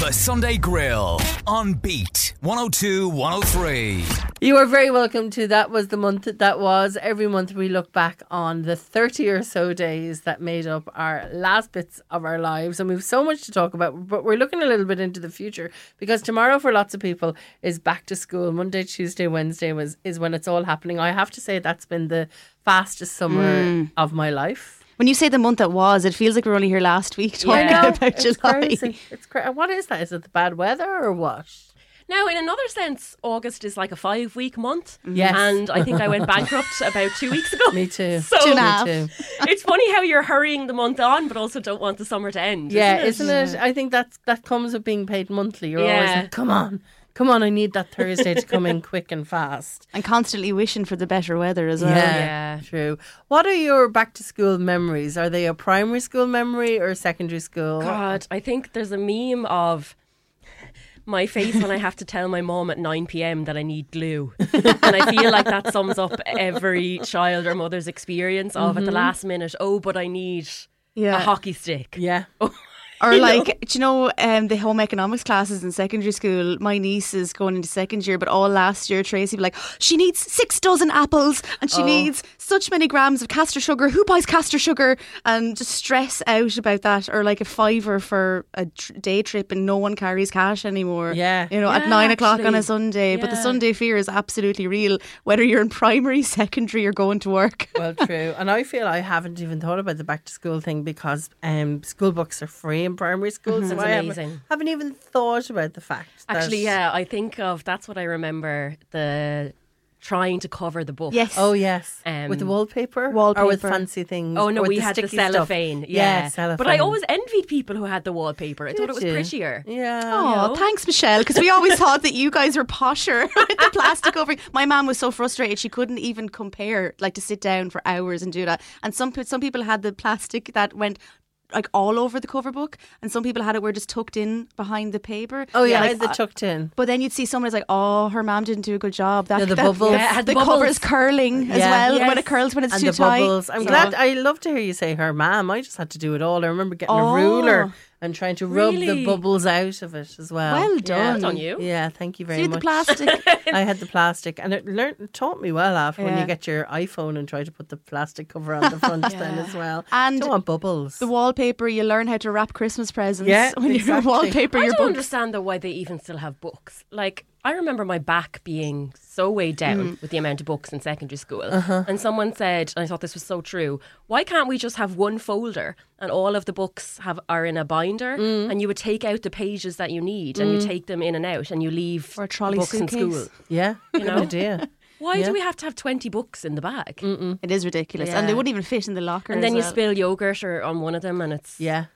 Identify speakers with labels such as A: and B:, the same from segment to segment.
A: The Sunday Grill on Beat 102 103.
B: You are very welcome to That Was the Month That Was. Every month we look back on the 30 or so days that made up our last bits of our lives. And we've so much to talk about, but we're looking a little bit into the future because tomorrow for lots of people is back to school. Monday, Tuesday, Wednesday was is when it's all happening. I have to say that's been the fastest summer mm. of my life.
C: When you say the month that was, it feels like we're only here last week talking
B: I know,
C: about
B: it's
C: July.
B: crazy. It's cra- What is that? Is it the bad weather or what?
D: Now, in another sense, August is like a five week month. Mm-hmm.
B: Yes.
D: And I think I went bankrupt about two weeks ago.
B: Me too.
D: So
C: Two
B: Me too.
D: it's funny how you're hurrying the month on, but also don't want the summer to end.
B: Yeah,
D: isn't
B: isn't it? I think that's that comes with being paid monthly. You're always like, come on, come on, I need that Thursday to come in quick and fast.
C: And constantly wishing for the better weather as well.
D: Yeah.
B: true. What are your back to school memories? Are they a primary school memory or secondary school?
D: God, I think there's a meme of my face when I have to tell my mom at 9 p.m. that I need glue. and I feel like that sums up every child or mother's experience of at the mm-hmm. last minute, oh, but I need
C: Yeah.
D: a hockey stick.
B: Yeah.
C: Oh Or like, do you know um, the home economics classes in secondary school? My niece is going into second year, but all last year Tracy was like, she needs six dozen apples and she needs such many grams of castor sugar. Who buys castor sugar? And just stress out about that. Or like a fiver for a tr- day trip and no one carries cash anymore.
B: Yeah.
C: You know, at
D: Yeah,
C: nine o'clock on a Sunday. But the Sunday fear is absolutely real, whether you're in primary, secondary, or going to work.
B: Well, true. And I feel I haven't even thought about the back to school thing because um, school books are free in primary school. So
D: That's
B: I haven't,
D: amazing.
B: haven't even thought about the fact. that-
D: Actually, yeah, I think of that's what I remember the trying to cover the book.
C: Yes.
B: Oh yes,
D: Um,
B: with the wallpaper, wallpaper, or with fancy things.
D: Oh no,
B: or with
D: we had the
B: sticky stuff?
D: cellophane.
B: Yeah,
D: Yeah,
B: cellophane.
D: But I always envied people who had the wallpaper. I thought it was
B: you?
D: prettier.
B: Yeah.
C: Oh,
D: know?
C: thanks, Michelle. Because we always thought that you guys were posher with the plastic covering. My mum was so frustrated she couldn't even compare, like to sit down for hours and do that. And some some people had the plastic that went like all over the cover book, and some people had it where it just tucked in behind the paper.
B: Oh yeah, I
C: Like,
B: had the tucked in.
C: but then you'd see someone who's like, "Oh, her mom didn't do a good job." That,
B: Yeah, the
C: that-
B: bubbles.
C: the,
B: Yeah,
D: it had
C: the
D: the
C: cover is curling as
B: Yeah.
C: well when it curls when it's
B: and
C: too
B: the
C: tight.
B: bubbles. I'm
C: So-
B: glad. I love to hear you say her mom. I just had to do it all. I remember getting a oh. ruler
C: Oh.
B: And trying to rub the bubbles out of it as well.
C: Well done.
D: That's on you.
B: Yeah, thank you very
C: See
B: much.
C: the plastic.
B: I had the plastic, and it learned taught me well after when you get your iPhone and try to put the plastic cover on the front then as well.
C: And
B: don't want bubbles.
C: the wallpaper, you learn how to wrap Christmas presents.
B: Yeah,
C: when you
B: exactly.
C: wallpaper
D: I
C: your
D: don't
C: books.
D: understand though why they even still have books. Like I remember my back being so weighed down
C: Mm.
D: with the amount of books in secondary school,
C: Uh-huh.
D: and someone said, and I thought this was so true. Why can't we just have one folder and all of the books have are in a binder,
C: Mm.
D: and you would take out the pages that you need and you take them in and out, and you leave
C: Or a trolley
D: books in school.
B: yeah, good
D: know?
B: idea.
D: Why
B: Yeah.
D: do we have to have twenty books in the bag?
C: It is ridiculous, and they wouldn't even fit in the locker.
D: And then
C: as
D: you
C: well.
D: spill yogurt or on one of them, and it's
B: Yeah.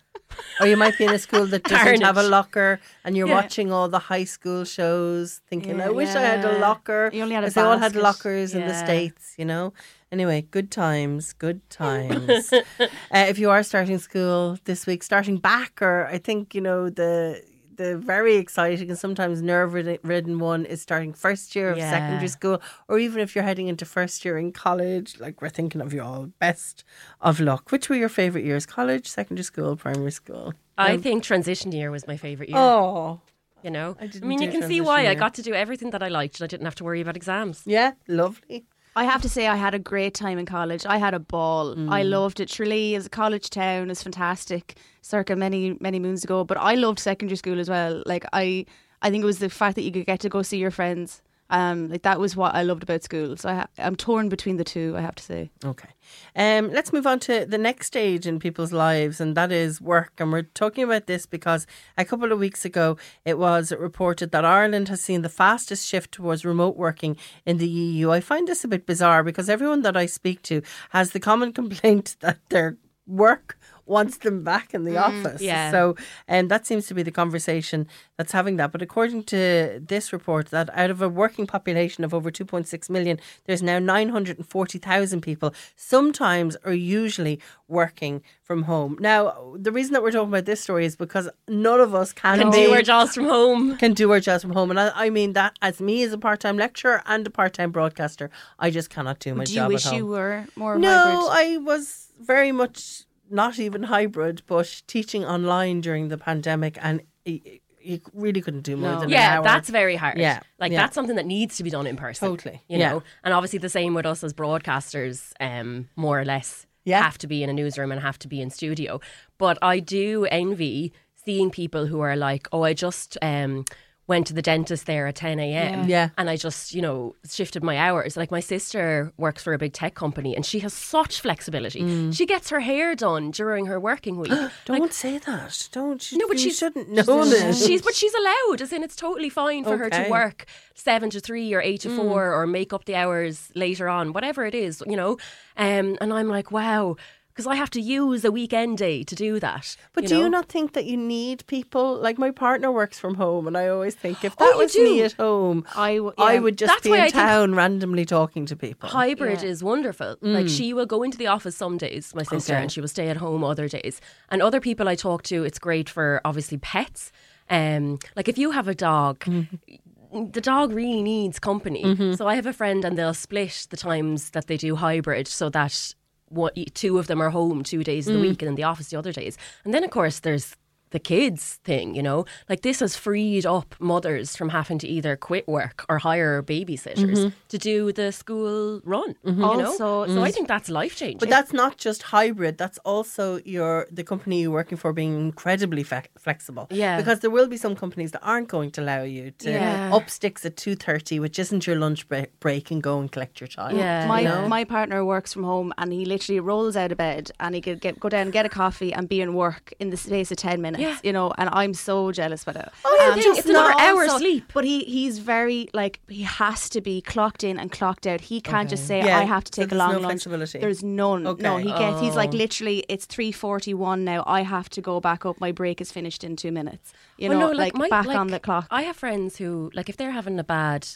B: Or you might be in a school that doesn't have a locker and you're
D: Yeah.
B: watching all the high school shows thinking, I wish I had a locker.
C: You only had a
B: 'Cause they all had
C: basket.
B: lockers in the States, you know? Anyway, good times, good times. uh, if you are starting school this week, starting back, or I think, you know, the the very exciting and sometimes nerve ridden one is starting first year of
D: Yeah.
B: secondary school, or even if you're heading into first year in college, like we're thinking of you all. Best of luck. Which were your favourite years? College, secondary school, primary school?
D: I um, think transition year was my favorite year.
B: Oh,
D: You know,
B: I didn't
D: mean, you can see why
B: year.
D: I got to do everything that I liked. and I didn't have to worry about exams.
B: yeah, lovely.
C: I have to say, I had a great time in college. I had a ball. I mm. loved it. Tralee is a college town. is fantastic. Circa many many moons ago, but I loved secondary school as well. Like I, I think it was the fact that you could get to go see your friends. Um, like that was what I loved about school. So I ha- I'm torn between the two. I have to say.
B: Okay. Um, let's move on to the next stage in people's lives, and that is work. And we're talking about this because a couple of weeks ago it was reported that Ireland has seen the fastest shift towards remote working in the EU. I find this a bit bizarre because everyone that I speak to has the common complaint that their work wants them back in the mm, office.
D: yeah.
B: So and that seems to be the conversation that's having that. But according to this report, that out of a working population of over 2.6 million, there's now 940,000 people, sometimes or usually working from home. Now, the reason that we're talking about this story is because none of us can,
D: Can do our jobs from home.
B: can do our jobs from home. And I, I mean that as me as a part time lecturer and a part time broadcaster, I just cannot do my job.
C: Do you wish you were more
B: No,
C: hybrid?
B: I was very much not even hybrid, but teaching online during the pandemic and. i- you really couldn't do more
C: No.
B: than an
D: yeah,
B: hour.
D: that's very hard.
B: Yeah,
D: like
B: yeah.
D: that's something that needs to be done in person.
B: Totally,
D: you
B: yeah.
D: know. And obviously the same with us as broadcasters, um, more or less.
B: Yeah.
D: have to be in a newsroom and have to be in studio. But I do envy seeing people who are like, oh, I just um. Went to the dentist there at 10 a.m.
B: Yeah.
D: And I just, you know, shifted my hours. Like my sister works for a big tech company and she has such flexibility.
B: Mm.
D: She gets her hair done during her working week.
B: Don't say that. Don't. You,
D: No, but she's-
B: shouldn't know this.
D: She's but she's allowed, as in it's totally fine for her to work seven to three or eight to
B: Mm.
D: four or make up the hours later on, whatever it is, you know. Um, and I'm like, wow, because I have to use a weekend day to do that.
B: But
D: you
B: do
D: know?
B: you not think that you need people? Like my partner works from home, and I always think if
D: Oh,
B: that
D: you
B: was me at home,
C: I w-
B: I
C: yeah.
B: would just
D: That's
B: be in
D: I
B: town randomly talking to people.
D: Hybrid
C: Yeah.
D: is wonderful.
B: Mm.
D: Like she will go into the office some days, my sister,
B: Okay.
D: and she will stay at home other days. And other people I talk to, it's great for obviously pets. Um, like if you have a dog,
B: Mm-hmm.
D: the dog really needs company. So I have a friend, and they'll split the times that they do hybrid, so that what two of them are home two days
B: Mm.
D: of the week, and in the office the other days. And then of course there's the kids thing, you know, like this has freed up mothers from having to either quit work or hire babysitters
B: Mm-hmm.
D: to do the school run. You know,
C: Also-
D: so I think that's life changing.
B: But that's not just hybrid. That's also your the company you're working for being incredibly fe- flexible.
D: Yeah.
B: Because there will be some companies that aren't going to allow you to
D: Yeah.
B: up sticks at two thirty, which isn't your lunch break, break, and go and collect your child.
D: Yeah.
C: my
B: you know?
C: my partner works from home and he literally rolls out of bed and he could get go down and get a coffee and be in work in the space of ten minutes.
D: Yeah.
C: You know, and I'm so jealous with it.
B: Oh, yeah,
C: Um,
B: just
D: it's another
C: but
D: hour sleep.
C: But he he's very like he has to be clocked in and clocked out. He can't just say
B: Yeah,
C: I have to
B: so
C: take a long
B: no
C: lunch.
B: flexibility.
C: There's none. No, he gets he's like
B: Oh.
C: literally it's three forty one now. I have to go back up. My break is finished in two minutes. You
D: Well,
C: know,
D: no,
C: like,
D: my-
C: back
D: like,
C: on the clock.
D: I have friends who, like, if they're having a bad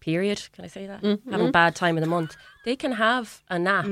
D: period, can I say that?
B: Mm-hmm.
D: Having a bad time of the month, they can have a nap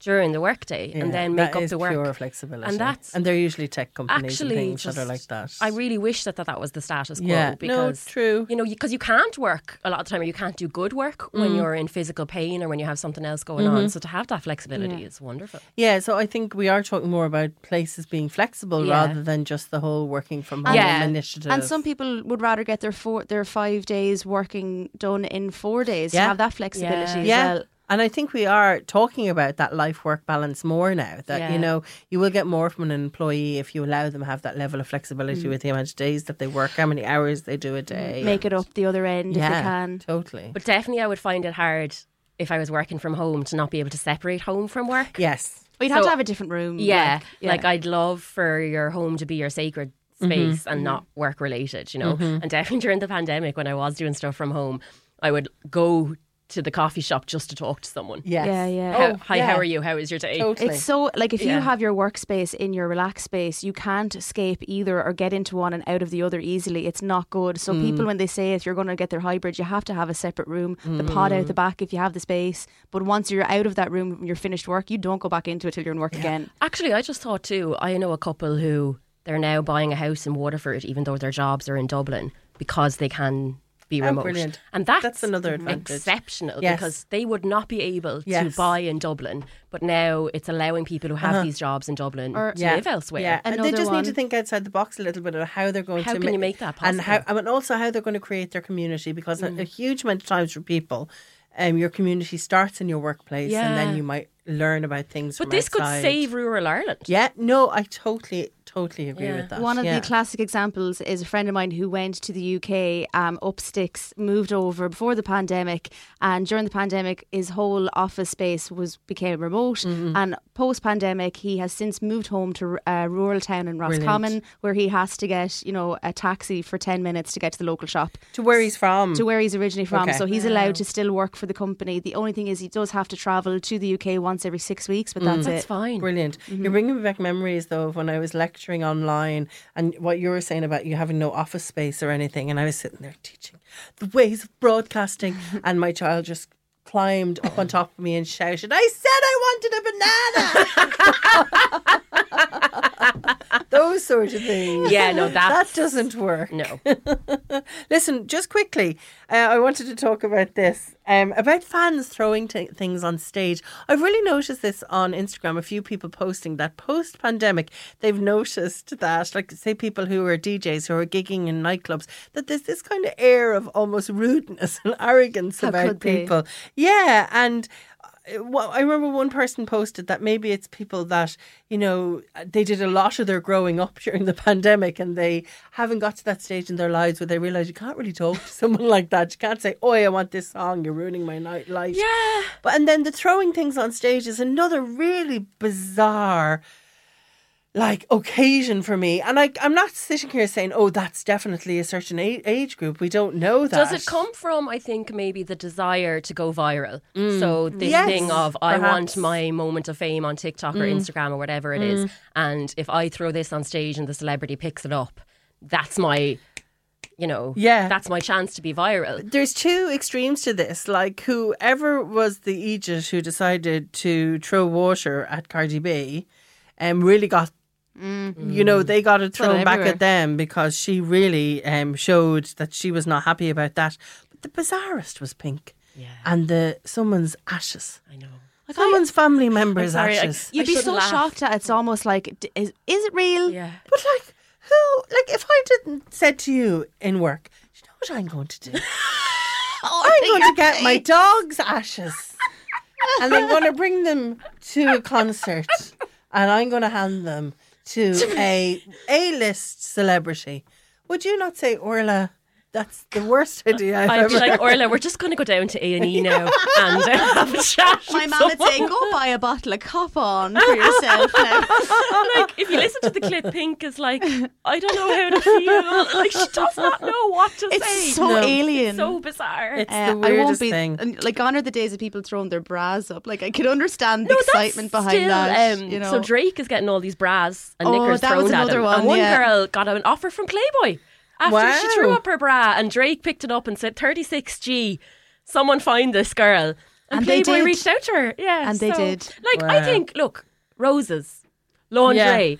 D: during the workday
B: Yeah,
D: and then make
B: that
D: up
B: is
D: the work.
B: pure flexibility.
D: And that's
B: and they're usually tech companies
D: actually
B: and things
D: just,
B: that are like that.
D: I really wish that that, that was the status quo
B: Yeah, no, true.
D: you know because you, can't work a lot of the time or you can't do good work
B: Mm.
D: when you're in physical pain or when you have something else going
B: Mm-hmm.
D: on. So to have that flexibility is wonderful.
B: Yeah, so I think we are talking more about places being flexible
D: Yeah.
B: rather than just the whole working from home
D: Yeah.
B: initiative.
C: And some people would rather get their four, their five days working done in four days
B: Yeah.
C: to have that flexibility
D: Yeah.
C: as
B: yeah.
C: well.
B: And I think we are talking about that life work balance more now. That,
D: Yeah.
B: you know, you will get more from an employee if you allow them have that level of flexibility
C: Mm.
B: with the amount of days that they work, how many hours they do a day.
C: Make it up the other end
B: yeah,
C: if they can.
B: Totally.
D: But definitely I would find it hard if I was working from home to not be able to separate home from work.
B: yes.
C: But you'd have to have a different room.
D: Yeah,
C: like,
D: like. I'd love for your home to be your sacred mm-hmm, space and mm-hmm. not work related, you know. Mm-hmm. And definitely during the pandemic when I was doing stuff from home, I would go to the coffee shop just to talk to someone.
B: Yes.
C: Yeah, yeah.
D: How,
B: Oh,
D: hi,
B: yeah.
D: how are you? How is your day?
B: Totally.
C: It's so like if you have your workspace in your relaxed space, you can't escape either or get into one and out of the other easily. It's not good. So mm. people when they say if you're going to get their hybrid, you have to have a separate room, the pod out the mm. back if you have the space. But once you're out of that room, when you're finished work, you don't go back into it till you're in work again.
D: Actually, I just thought too, I know a couple who they're now buying a house in Waterford even though their jobs are in Dublin because they can be
B: Oh,
D: remote.
B: brilliant.
D: And that's,
B: That's another advantage.
D: exceptional
B: Yes.
D: because they would not be able
B: Yes. Uh-huh.
D: to buy in Dublin, but now it's allowing people who have these jobs in Dublin
C: Or-
D: to live elsewhere.
B: Yeah, and they just need to think outside the box a little bit of how they're going
D: How
B: to
D: can
B: ma-
D: you make that
B: and how
D: possible?
B: and also how they're going to create their community because
D: Mm.
B: a, a huge amount of times for people, um, your community starts in your workplace and then you might learn about things.
D: But this could save rural Ireland.
B: Yeah, no, I totally, totally agree
D: Yeah.
B: with that.
C: One of
B: yeah.
C: the classic examples is a friend of mine who went to the UK, um, up sticks, moved over before the pandemic, and during the pandemic, his whole office space was became remote.
B: Mm-hmm.
C: And post pandemic, he has since moved home to a rural town in Roscommon, where he has to get you know a taxi for ten minutes to get to the local shop
B: to where he's from.
C: to where he's originally from.
B: Okay.
C: So he's allowed to still work for the company. The only thing is he does have to travel to the UK once every six weeks, but that's
D: That's
C: it.
D: fine.
B: Brilliant.
C: Mm-hmm.
B: You're bringing me back memories though of when I was lecturing online and what you were saying about you having no office space or anything. And I was sitting there teaching the ways of broadcasting, and my child just climbed up on top of me and shouted, I said I wanted a banana. Those sort of things.
D: Yeah, no,
B: That doesn't work.
D: no.
B: Listen, just quickly, uh, I wanted to talk about this um, about fans throwing t- things on stage. I've really noticed this on Instagram. A few people posting that post pandemic, they've noticed that, like, say, people who are DJs who are gigging in nightclubs, that there's this kind of air of almost rudeness and arrogance
C: How
B: about
C: they?
B: people. Yeah, and well, I remember one person posted that maybe it's people that, you know, they did a lot of their growing up during the pandemic and they haven't got to that stage in their lives where they realise you can't really talk to someone like that. You can't say, Oh, I want this song, you're ruining my night life.
D: Yeah.
B: But and then the throwing things on stage is another really bizarre like occasion for me. And I I'm not sitting here saying, Oh, that's definitely a certain age group. We don't know that.
D: Does it come from, I think, maybe the desire to go viral? Mm. So this
B: Yes,
D: thing of, I want my moment of fame on TikTok or mm. Instagram or whatever it is, mm. And if I throw this on stage and the celebrity picks it up, that's my, you know,
B: Yeah.
D: that's my chance to be viral.
B: there's two extremes to this. Like whoever was the idiot who decided to throw water at Cardi B, um, really got. You know, they got it thrown back at them because she really um, showed that she was not happy about that. But the bizarrest was Pink
D: Yeah.
B: and the someone's ashes.
D: I know.
B: Someone's family member's
D: sorry, I-
B: ashes.
C: You'd
D: I
C: be so
D: laugh.
C: shocked at it's almost like is, is it real?
D: Yeah.
B: But like, who? Like, if I didn't said to you in work, "Do you know what I'm going to do? I'm going to get my dog's ashes, and I'm going to bring them to a concert, and I'm going to hand them to a A-list celebrity. Would you not say, Orla? That's the worst idea I've
D: I'd
B: ever
D: be like,
B: heard.
D: Orla, we're just going to go down to A&E now and uh, have a chat.
C: My
D: with
C: mum would say, "Go buy a bottle of cop on for yourself." Now.
D: like if you listen to the clip, Pink is like, I don't know how to feel. Like she does not know what to say.
C: It's so
B: No.
C: alien.
D: so bizarre.
B: It's
C: Uh,
B: the
C: I
B: weirdest
C: won't be
B: thing.
C: and, like gone are the days of people throwing their bras up. Like I could understand the
D: No, that's
C: excitement behind
D: still,
C: that.
D: um,
C: you know,
D: So Drake is getting all these bras and
C: Oh,
D: knickers
C: that
D: thrown
C: was
D: at
C: another
D: him.
C: one,
D: and one
C: yeah.
D: girl got an offer from Playboy after she threw up her bra, and Drake picked it up and said, "36G, someone find this girl." And,
C: And they
D: Playboy
C: did.
D: reached out to her. Yeah,
C: And they did.
D: Like I think, look, roses, lingerie.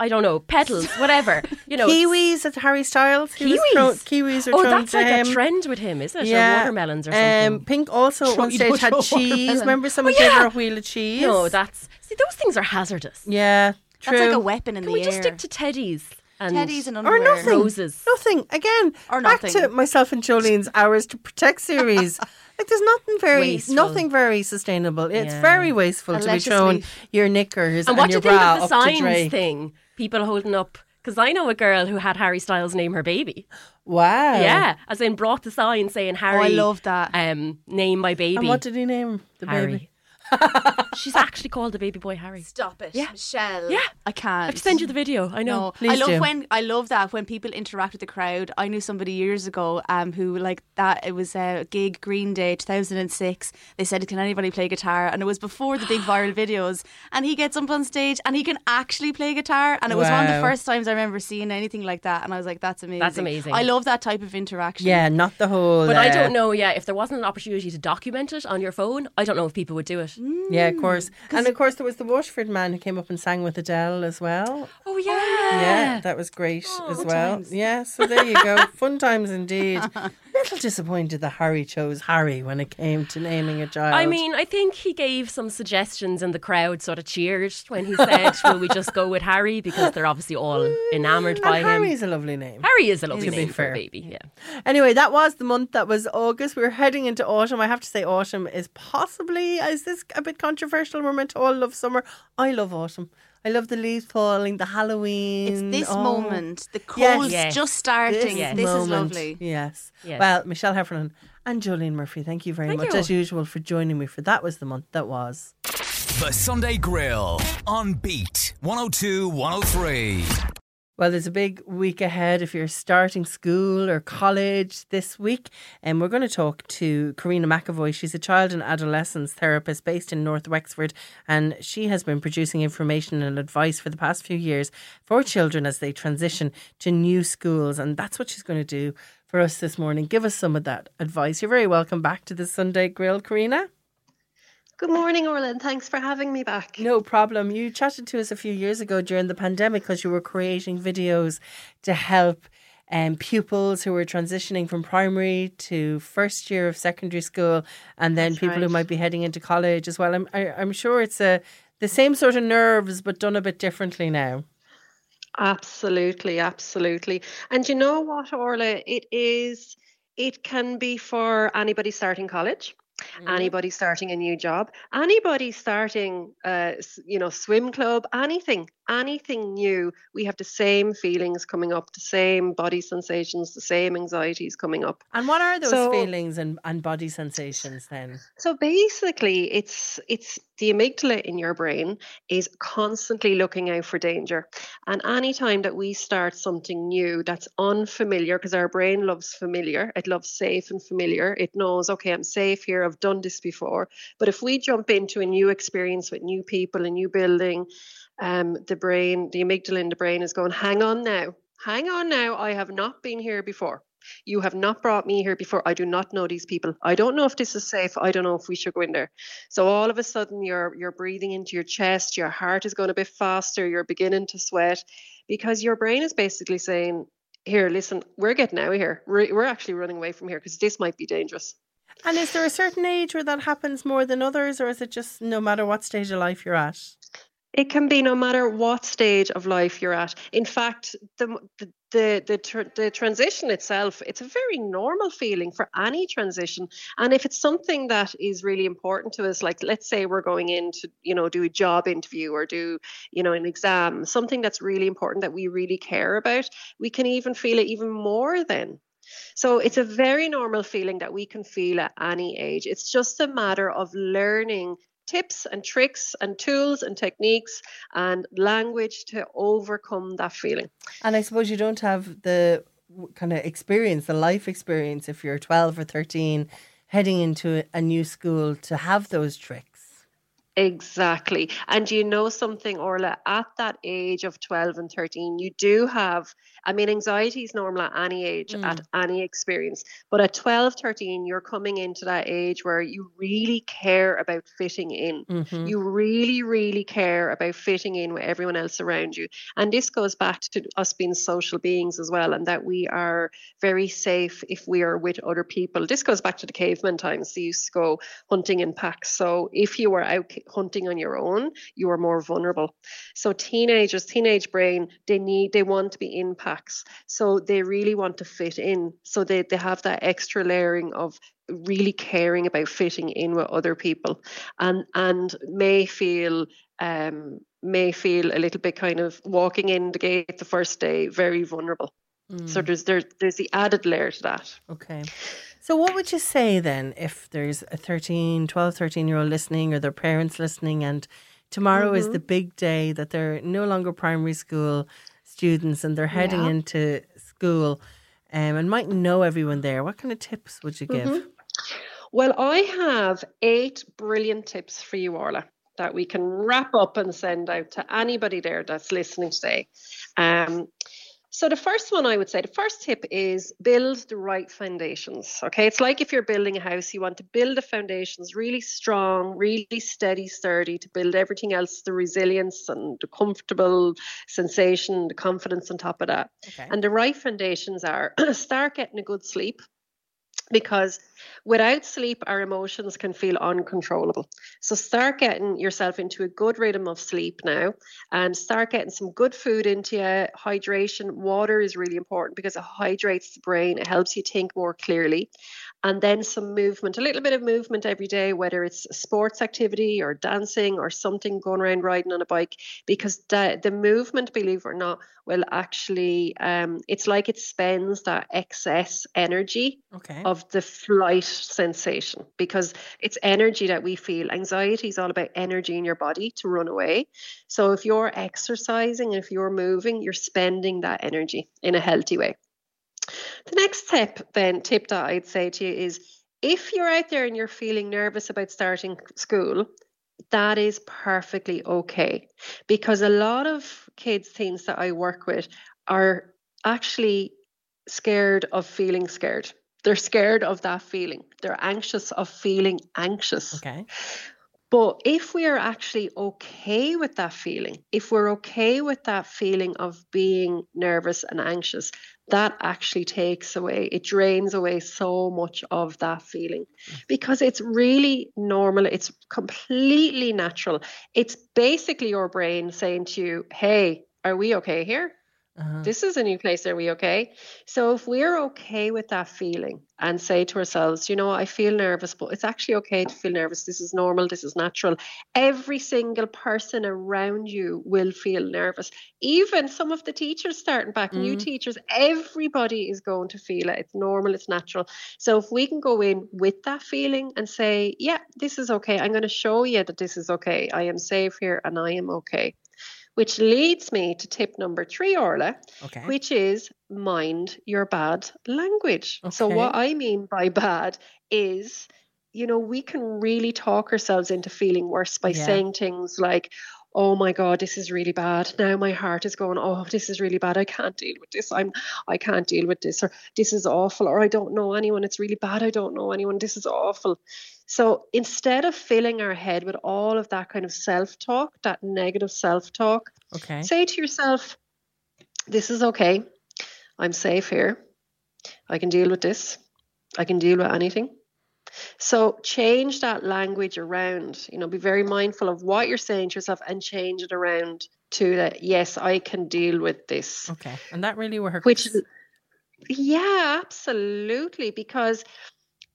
D: I don't know, petals, whatever. You know,
B: Kiwis at Harry Styles. He was
D: Kiwis?
B: thrown- kiwis are
D: Oh,
B: thrown
D: that's
B: to
D: like
B: him.
D: a trend with him, isn't it? Or watermelons or something.
B: Um, Pink also at one stage had cheese.
C: watermelon.
B: Remember someone
D: Oh,
B: gave her a wheel of cheese?
D: no, that's see, those things are hazardous.
B: yeah, true.
C: that's like a weapon in
D: Can
C: the
D: we just stick to teddies and
C: Teddies and underwear.
B: or
C: underwear.
B: nothing.
D: Roses.
B: Nothing. Again,
C: Or nothing.
B: back to myself and Jolene's hours to protect series. like there's nothing very,
D: Wasteful.
B: nothing very sustainable. It's
D: Yeah.
B: very wasteful to be
C: Allegedly.
B: showing your knickers
D: And
B: and,
D: what do
B: your
D: you think
B: bra
D: of the
B: up to
D: signs thing? People holding up. Because I know a girl who had Harry Styles name her baby.
B: Wow.
D: Yeah, as in brought the sign saying
C: Oh,
D: Harry.
C: I love that.
D: Um, name my baby.
B: And what did he name the
D: Harry.
B: baby?
D: She's actually called the baby boy Harry.
C: Stop it,
D: Yeah.
C: Michelle.
D: Yeah.
C: I can't.
D: I've send you the video. I know.
C: No,
B: Please
C: I love
B: do.
C: when I love that when people interact with the crowd. I knew somebody years ago um, who like that. It was a gig Green Day 2006. They said, "Can anybody play guitar?" And it was before the big viral videos. And he gets up on stage and he can actually play guitar. And it was one of the
B: Wow.
C: first times I remember seeing anything like that. And I was like, "That's amazing."
D: That's amazing.
C: I love that type of interaction.
B: Yeah, not the whole.
D: But I
B: uh,
D: don't know, yeah, if there wasn't an opportunity to document it on your phone, I don't know if people would do it. Mmm.
B: Yeah, of course. And of course, there was the Waterford man who came up and sang with Adele as well.
D: Oh, yeah.
B: Yeah, that was great oh,
C: as
B: well.
C: times.
B: Yeah, so there you go. Fun times indeed. Little disappointed that Harry chose Harry when it came to naming a child.
D: I mean, I think he gave some suggestions and the crowd sort of cheered when he said, Will we just go with Harry? Because they're obviously all mm, enamoured by
B: and
D: him.
B: Harry's a lovely name.
D: Harry is a lovely name for a baby, yeah.
B: Anyway, that was the month that was August. We were heading into autumn. I have to say, autumn is possibly is this a bit controversial? We're meant to all love summer. I love autumn. I love the leaves falling, the Halloween.
C: It's this
B: oh.
C: moment. The
B: Yes.
C: cold's
D: Yes.
C: just starting.
B: This,
C: This, is lovely.
B: Yes.
D: Yes.
B: Well, Michelle Heffernan and Jolene Murphy, thank you very
D: Thank
B: much
D: you.
B: as usual for joining me for that was the month that was.
A: The Sunday Grill on Beat 102 103.
B: Well, there's a big week ahead if you're starting school or college this week. And we're going to talk to Karina McAvoy. She's a child and adolescence therapist based in North Wexford. And she has been producing information and advice for the past few years for children as they transition to new schools. And that's what she's going to do for us this morning. Give us some of that advice. You're very welcome back to the Sunday Grill, Karina.
E: Good morning, Orla, and thanks for having me back.
B: No problem. You chatted to us a few years ago during the pandemic because you were creating videos to help um, pupils who were transitioning from primary to first year of secondary school, and then
E: That's
B: people who might be heading into college as well. I'm I, I'm sure it's a the same sort of nerves, but done a bit differently now.
E: Absolutely, absolutely. And you know what, Orla? It is, it can be for anybody starting college. Anybody starting a new job, anybody starting, uh, you know, swim club, anything, anything new, we have the same feelings coming up, the same body sensations, the same anxieties coming up.
B: And what are those
E: So-
B: feelings and, and body sensations then?
E: So basically, it's it's the amygdala in your brain is constantly looking out for danger. And anytime that we start something new that's unfamiliar, because our brain loves familiar, it loves safe and familiar. It knows, okay, I'm safe here. I've done this before. But if we jump into a new experience with new people, a new building, um, the brain, the amygdala in the brain is going, hang on now, hang on now. I have not been here before. You have not brought me here before. I do not know these people. I don't know if this is safe. I don't know if we should go in there. So all of a sudden you're you're breathing into your chest, your heart is going a bit faster, you're beginning to sweat because your brain is basically saying, Here, listen, we're getting out of here. We're, we're actually running away from here because this might be dangerous.
B: And is there a certain age where that happens more than others, or is it just no matter what stage of life you're at?
E: It can be no matter what stage of life you're at. In fact, the the the the, tr- the transition itself, it's a very normal feeling for any transition. And if it's something that is really important to us, like let's say we're going in to you know do a job interview or do you know an exam, something that's really important that we really care about, we can even feel it even more then. So it's a very normal feeling that we can feel at any age. It's just a matter of learning tips and tricks and tools and techniques and language to overcome that feeling.
B: And I suppose you don't have the kind of experience, the life experience, if you're 12 or 13 heading into a- new school to have those tricks.
E: Exactly. And you know something, Orla, at that age of 12 and 13, you do have, I mean, anxiety is normal at any age, at any experience. But at 12, 13, you're coming into that age where you really care about fitting in.
B: Mm-hmm.
E: You really, really care about fitting in with everyone else around you. And this goes back to us being social beings as well, and that we are very safe if we are with other people. This goes back to the caveman times. They used to go hunting in packs. So if you were out hunting on your own, you are more vulnerable. So teenagers, teenage brain, they need, they want to be in packs. So they really want to fit in. So they, they have that extra layering of really caring about fitting in with other people. And and may feel um may feel a little bit kind of walking in the gate the first day very vulnerable. So there's there, there's the added layer to that.
B: Okay. So, what would you say then if there's a 13, 12, 13 year old listening or their parents listening, and tomorrow is the big day that they're no longer primary school students and they're heading
E: Yeah.
B: into school um, and might know everyone there? What kind of tips would you give?
E: well i have eight brilliant tips for you orla that we can wrap up and send out to anybody there that's listening today um so the first one I would say, the first tip is build the right foundations. Okay, it's like if you're building a house, you want to build the foundations really strong, really steady, sturdy to build everything else, the resilience and the comfortable sensation, the confidence on top of that.
B: Okay.
E: And the right foundations are start getting a good sleep because without sleep, our emotions can feel uncontrollable. So start getting yourself into a good rhythm of sleep now and start getting some good food into you. Hydration, water is really important because it hydrates the brain, it helps you think more clearly. And then some movement, a little bit of movement every day, whether it's a sports activity or dancing or something going around riding on a bike, because the, the movement, believe it or not, will actually, um, it's like it spends that excess energy
B: Okay.
E: of the flight sensation because it's energy that we feel. Anxiety is all about energy in your body to run away. So if you're exercising, and if you're moving, you're spending that energy in a healthy way. The next tip, then, tip that I'd say to you is if you're out there and you're feeling nervous about starting school, that is perfectly okay because a lot of kids, teens that I work with are actually scared of feeling scared. They're scared of that feeling. They're anxious of feeling anxious.
B: Okay.
E: But if we are actually okay with that feeling, if we're okay with that feeling of being nervous and anxious, that actually takes away, it drains away so much of that feeling mm. because it's really normal. It's completely natural. It's basically your brain saying to you, hey, are we okay here?
B: Uh-huh.
E: This is a new place. Are we okay? So if we're okay with that feeling and say to ourselves, you know, I feel nervous, but it's actually okay to feel nervous. This is normal. This is natural. Every single person around you will feel nervous. Even some of the teachers starting back, new teachers, everybody is going to feel it. It's normal. It's natural. So if we can go in with that feeling and say, yeah, this is okay. I'm going to show you that this is okay. I am safe here and I am okay which leads me to tip number three, Orla,
B: Okay.
E: which is mind your bad language. So, what I mean by bad is, you know, we can really talk ourselves into feeling worse by
B: Yeah.
E: saying things like, Oh my God, this is really bad. Now my heart is going, Oh, this is really bad. I can't deal with this. I'm I can't deal with this, or this is awful, or I don't know anyone. It's really bad. I don't know anyone. This is awful. So instead of filling our head with all of that kind of self talk, that negative self talk,
B: Okay.
E: say to yourself, This is okay. I'm safe here. I can deal with this. I can deal with anything. So change that language around. You know, be very mindful of what you're saying to yourself and change it around to that, yes, I can deal with this.
B: Okay. And that really works.
E: Which yeah, absolutely. Because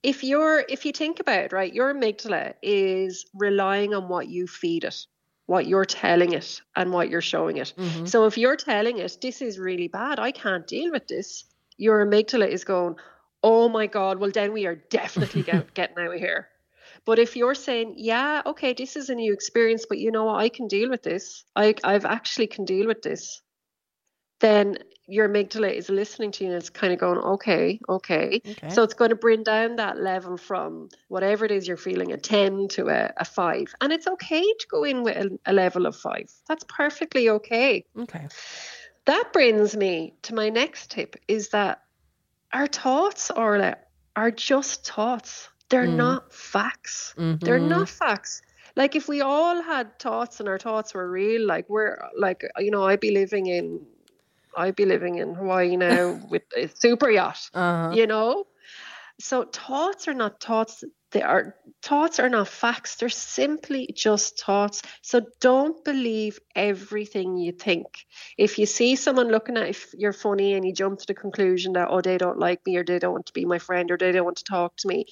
E: if you're if you think about it, right, your amygdala is relying on what you feed it, what you're telling it, and what you're showing it.
B: Mhm.
E: So if you're telling it, this is really bad, I can't deal with this, your amygdala is going, oh my God, well, then we are definitely get, getting out of here. But if you're saying, yeah, okay, this is a new experience, but you know what, I can deal with this. I, I've actually can deal with this. Then your amygdala is listening to you and it's kind of going, okay, okay.
B: Okay.
E: So it's going to bring down that level from whatever it is you're feeling, a 10 to a, a 5. And it's okay to go in with a, a level of 5. That's perfectly okay.
B: okay.
E: That brings me to my next tip is that our thoughts, Orla, are just thoughts. They're
B: Mm.
E: not facts. They're
B: Mhm.
E: not facts. Like if we all had thoughts and our thoughts were real, like we're like you know, I'd be living in I'd be living in Hawaii now with a super yacht.
B: Uh-huh.
E: You know? So thoughts are not thoughts. They are thoughts are not facts. They're simply just thoughts. So don't believe everything you think. If you see someone looking at if you're funny and you jump to the conclusion that oh they don't like me or they don't want to be my friend or they don't want to talk to me,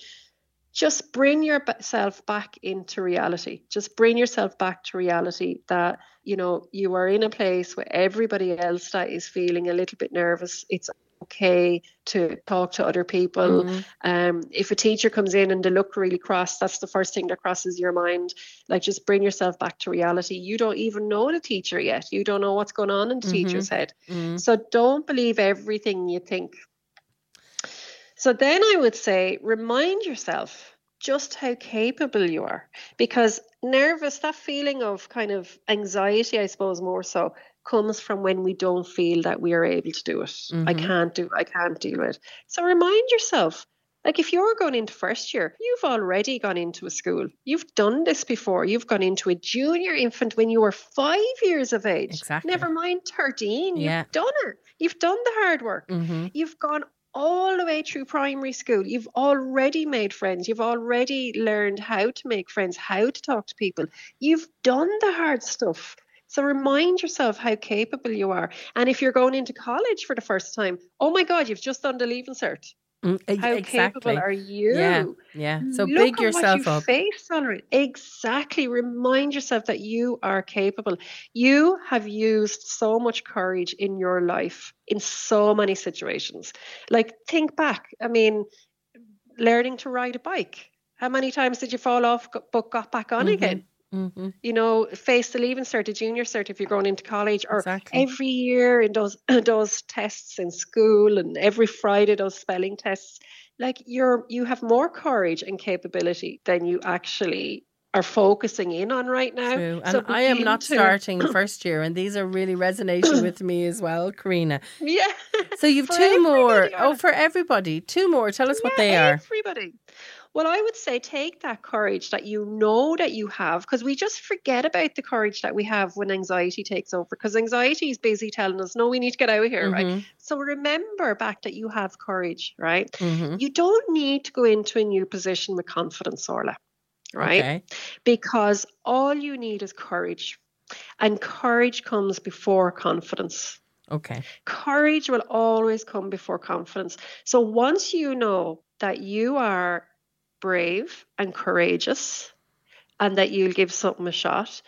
E: just bring yourself back into reality. Just bring yourself back to reality that you know you are in a place where everybody else that is feeling a little bit nervous. It's okay to talk to other people.
B: Mhm.
E: Um, if a teacher comes in and they look really cross, that's the first thing that crosses your mind. Like, just bring yourself back to reality. You don't even know the teacher yet. You don't know what's going on in the
B: Mhm.
E: teacher's head.
B: Mhm.
E: So don't believe everything you think. So then I would say, remind yourself just how capable you are. Because nervous, that feeling of kind of anxiety, I suppose, more so, comes from when we don't feel that we are able to do it. I
B: Mhm.
E: can't do I can't deal with it. So remind yourself. Like if you're going into first year, you've already gone into a school. You've done this before. You've gone into a junior infant when you were five years of age.
B: Exactly.
E: Never mind 13.
B: Yeah.
E: You've done it. You've done the hard work.
B: Mhm.
E: You've gone all the way through primary school. You've already made friends. You've already learned how to make friends, how to talk to people. You've done the hard stuff. So remind yourself how capable you are. And if you're going into college for the first time, oh my God, you've just done the leaving cert.
B: Mm,
E: How
B: exactly.
E: capable are you?
B: Yeah. Yeah. So
E: Look
B: big yourself
E: what you
B: up.
E: Faced already. Exactly. Remind yourself that you are capable. You have used so much courage in your life in so many situations. Like think back. I mean, learning to ride a bike. How many times did you fall off but got back on
B: Mhm.
E: again?
B: Mhm.
E: You know, face the leaving cert, the junior cert if you're going into college, or
B: Exactly.
E: every year in those those tests in school, and every Friday those spelling tests. Like you're you have more courage and capability than you actually are focusing in on right now.
B: True. And
E: So
B: I am not
E: to-
B: starting first year, and these are really resonating with me as well, Karina.
E: Yeah.
B: So you've two more. Oh, for everybody. Two more. Tell us what they are.
E: For everybody. Well, I would say take that courage that you know that you have, because we just forget about the courage that we have when anxiety takes over, because anxiety is busy telling us, no, we need to get out of here, right? Mm-hmm. So remember back that you have courage, right? Mm-hmm. You don't need to go into a new position with confidence, Orla, right?
B: Okay.
E: Because all you need is courage. And courage comes before confidence.
B: Okay.
E: Courage will always come before confidence. So once you know that you are brave and courageous and that you'll give something a shot,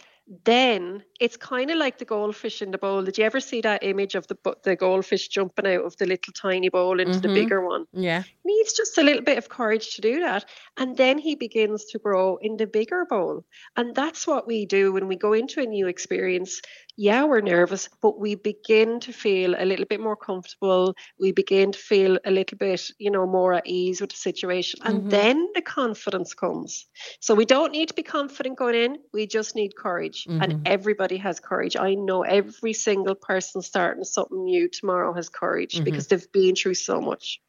E: then it's kind of like the goldfish in the bowl. Did you ever see that image of the the goldfish jumping out of the little tiny bowl into the
B: Mhm.
E: bigger one?
B: Yeah.
E: needs just a little bit of courage to do that. And then he begins to grow in the bigger bowl. And that's what we do when we go into a new experience. Yeah, we're nervous, but we begin to feel a little bit more comfortable. We begin to feel a little bit, you know, more at ease with the situation. And
B: Mhm.
E: then the confidence comes. So we don't need to be confident going in. We just need courage.
B: Mhm.
E: And everybody has courage. I know every single person starting something new tomorrow has courage
B: Mhm.
E: because they've been through so much.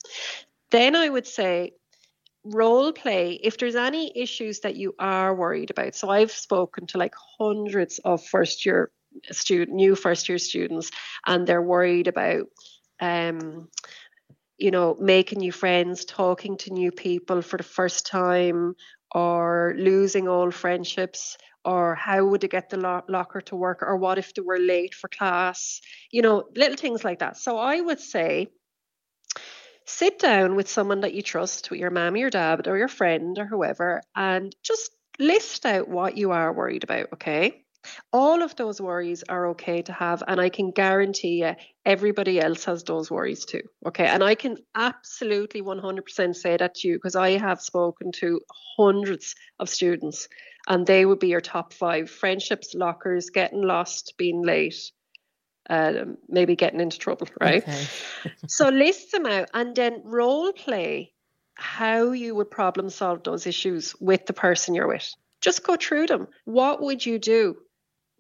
E: Then I would say role play if there's any issues that you are worried about. So I've spoken to like hundreds of first year student new first year students and they're worried about um you know making new friends, talking to new people for the first time or losing old friendships or how would they get the lo- locker to work or what if they were late for class you know little things like that so i would say sit down with someone that you trust, with your mum, your dad, or your friend, or whoever, and just list out what you are worried about, okay? All of those worries are okay to have, and I can guarantee you everybody else has those worries too, okay? And I can absolutely 100% say that to you because I have spoken to hundreds of students, and they would be your top five friendships, lockers, getting lost, being late. Uh, maybe getting into trouble, right?
B: Okay.
E: so list them out and then role play how you would problem solve those issues with the person you're with. Just go through them. What would you do?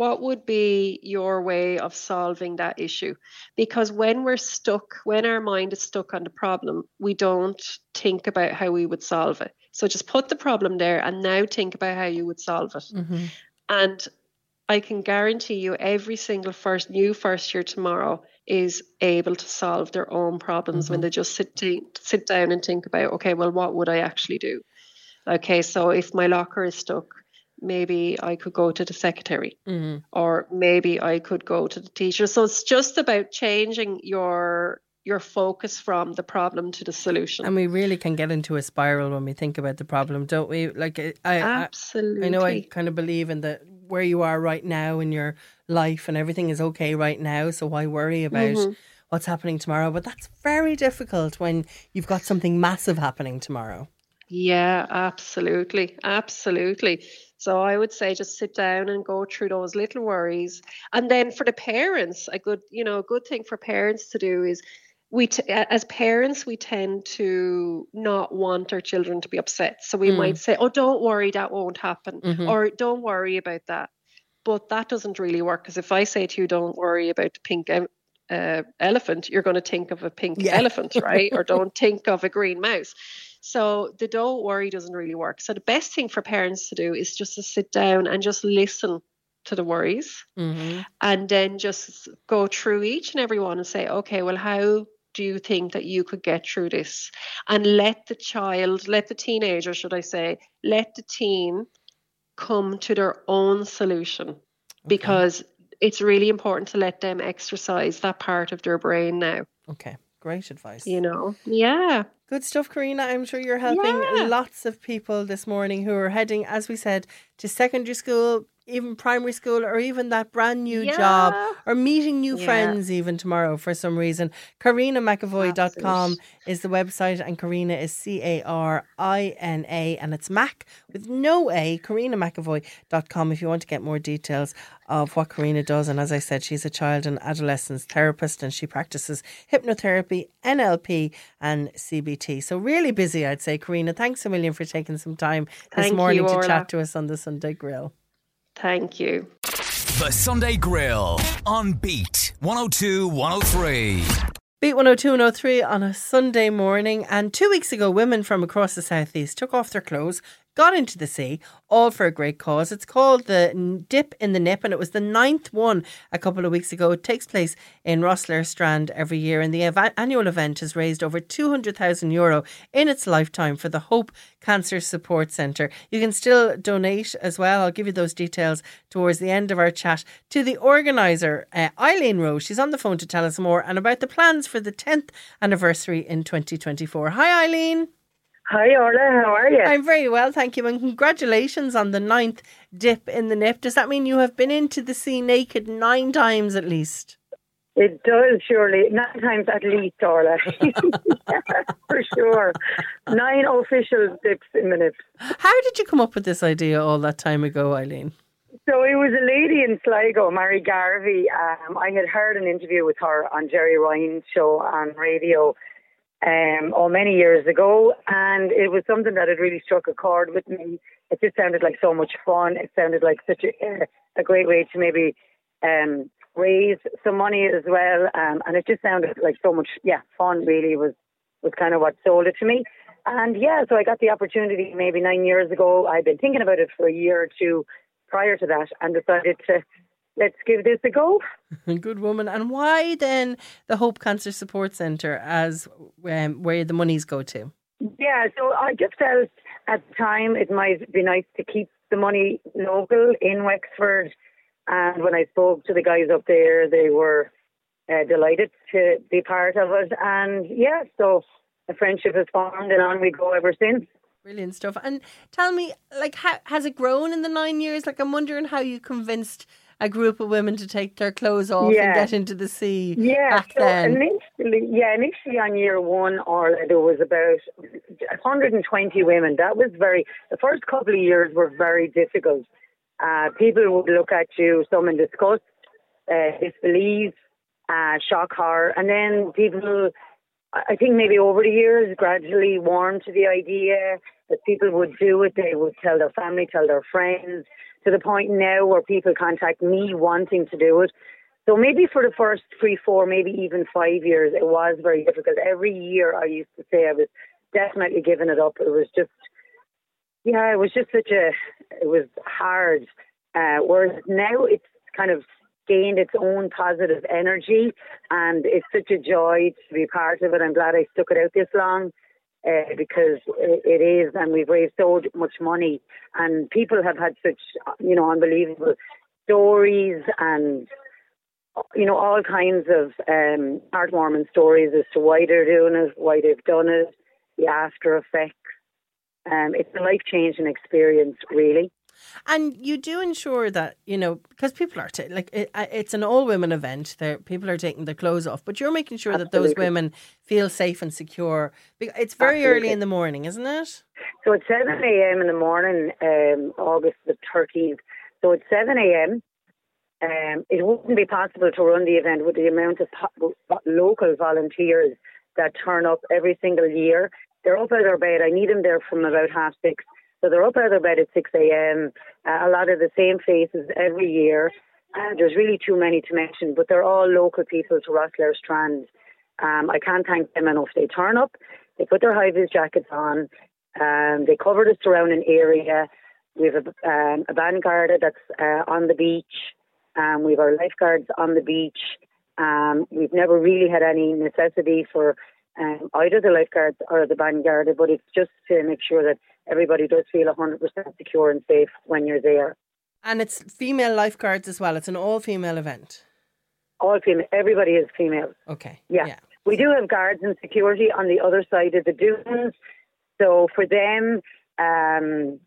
E: What would be your way of solving that issue? Because when we're stuck, when our mind is stuck on the problem, we don't think about how we would solve it. So just put the problem there and now think about how you would solve it.
B: Mhm.
E: And I can guarantee you every single first new first year tomorrow is able to solve their own problems when they just sit t- sit down and think about okay well what would I actually do okay so if my locker is stuck maybe I could go to the secretary
B: Mhm.
E: or maybe I could go to the teacher so it's just about changing your your focus from the problem to the solution
B: And we really can get into a spiral when we think about the problem, don't we? Like I, I,
E: absolutely
B: I know I kind of believe in the where you are right now in your life and everything is okay right now. So why worry about
E: Mm-hmm.
B: what's happening tomorrow? But that's very difficult when you've got something massive happening tomorrow.
E: Yeah, absolutely. Absolutely. So I would say just sit down and go through those little worries. And then for the parents, a good, you know, a good thing for parents to do is we t- as parents we tend to not want our children to be upset. So we might say, "Oh, don't worry, that won't happen." Or don't worry about that. But that doesn't really work because if I say to you, "Don't worry about the pink uh, elephant," you're going to think of a pink
B: Yeah.
E: elephant, right? or don't think of a green mouse. So the don't worry doesn't really work. So the best thing for parents to do is just to sit down and just listen to the worries
B: Mm-hmm.
E: and then just go through each and every one and say, okay, well, how do you think that you could get through this? And let the child, let the teenager, should I say, let the teen come to their own solution because it's really important to let them exercise that part of their brain now,
B: Okay, great advice.
E: you know? Yeah.
B: Good stuff, Karina. I'm sure you're helping
E: Yeah.
B: lots of people this morning who are heading, as we said, to secondary school, even primary school, or even that brand new job, or meeting new
E: Yeah.
B: friends even tomorrow for some reason. KarinaMcAvoy.com is the website, and Karina is C A R I N A, and it's Mac with no A, KarinaMcAvoy.com if you want to get more details of what Karina does. And as I said, she's a child and adolescence therapist, and she practices hypnotherapy, NLP, and CBT. So, really busy, I'd say, Karina. Thanks a million for taking some time this
E: Thank
B: morning
E: you,
B: to chat to us on the Sunday Grill.
E: Thank you.
A: The Sunday Grill on Beat 102 103.
B: Beat 102 and 03 on a Sunday morning. And two weeks ago, women from across the southeast took off their clothes, got into the sea, all for a great cause. It's called the Dip in the Nip, and it was the ninth one a couple of weeks ago. It takes place in Rosslare Strand every year, and the ev- annual event has raised over 200,000 euro in its lifetime for the Hope Cancer Support Centre. You can still donate as well. I'll give you those details towards the end of our chat to the organiser, uh, Eileen Rose. She's on the phone to tell us more and about the plans for the 10th anniversary in 2024. Hi, Eileen.
F: Hi, Orla. How are you?
B: I'm very well, thank you, and congratulations on the ninth dip in the nip. Does that mean you have been into the sea naked nine times at least?
F: It does, surely. Nine times at least, Orla. for sure. Nine official dips in the nip.
B: How did you come up with this idea all that time ago, Eileen?
F: So it was a lady in Sligo, Mary Garvey. Um, I had heard an interview with her on Gerry Ryan's show on radio um, oh, many years ago, and it was something that had really struck a chord with me. It just sounded like so much fun. It sounded like such a, a great way to maybe um, raise some money as well, um, and it just sounded like so much, yeah, fun. Really was was kind of what sold it to me. And yeah, so I got the opportunity maybe nine years ago. I'd been thinking about it for a year or two prior to that, and decided to let's give this a go.
B: Good woman. And why then the Hope Cancer Support Centre as um, where the monies go to?
F: Yeah, so I just felt at the time it might be nice to keep the money local in Wexford. And when I spoke to the guys up there, they were uh, delighted to be part of it. And yeah, so a friendship has formed, and on we go ever since.
B: Brilliant stuff. And tell me, like, how, has it grown in the nine years? Like, I'm wondering how you convinced a group of women to take their clothes off yeah. and get into the sea
F: yeah,
B: back
F: so
B: then?
F: Initially, yeah, initially on year one, or there was about 120 women. That was very, the first couple of years were very difficult. Uh, people would look at you, some in disgust, uh, disbelief, uh, shock, horror, and then people, I think maybe over the years, gradually warmed to the idea that people would do it. They would tell their family, tell their friends to the point now where people contact me wanting to do it. So maybe for the first three, four, maybe even five years, it was very difficult. Every year I used to say I was definitely giving it up. It was just, yeah, it was just such a, it was hard. Uh, whereas now it's kind of gained its own positive energy and it's such a joy to be part of it. I'm glad I stuck it out this long uh, because it is, and we've raised so much money, and people have had such, you know, unbelievable stories and you know all kinds of um, heartwarming stories as to why they're doing it, why they've done it, the after effects. Um, it's a life changing experience, really.
B: And you do ensure that you know because people are t- like it, it's an all women event. There, people are taking their clothes off, but you're making sure Absolutely. that those women feel safe and secure. It's very Absolutely. early in the morning, isn't it?
F: So it's seven a.m. in the morning, um, August the thirteenth. So it's seven a.m. Um, it wouldn't be possible to run the event with the amount of po- local volunteers that turn up every single year. They're up out of their bed. I need them there from about half six so they're up their bed at 6 a.m. Uh, a lot of the same faces every year. Uh, there's really too many to mention, but they're all local people to Rosslare Strand. Um, I can't thank them enough. They turn up, they put their high vis jackets on, um, they cover the surrounding area. We have a, um, a vanguard that's uh, on the beach. Um, we have our lifeguards on the beach. Um, we've never really had any necessity for um, either the lifeguards or the vanguard, but it's just to make sure that everybody does feel 100% secure and safe when you're there.
B: And it's female lifeguards as well. It's an all female event.
F: All female. Everybody is female.
B: Okay.
F: Yeah. yeah. We do have guards and security on the other side of the dunes. So for them, um,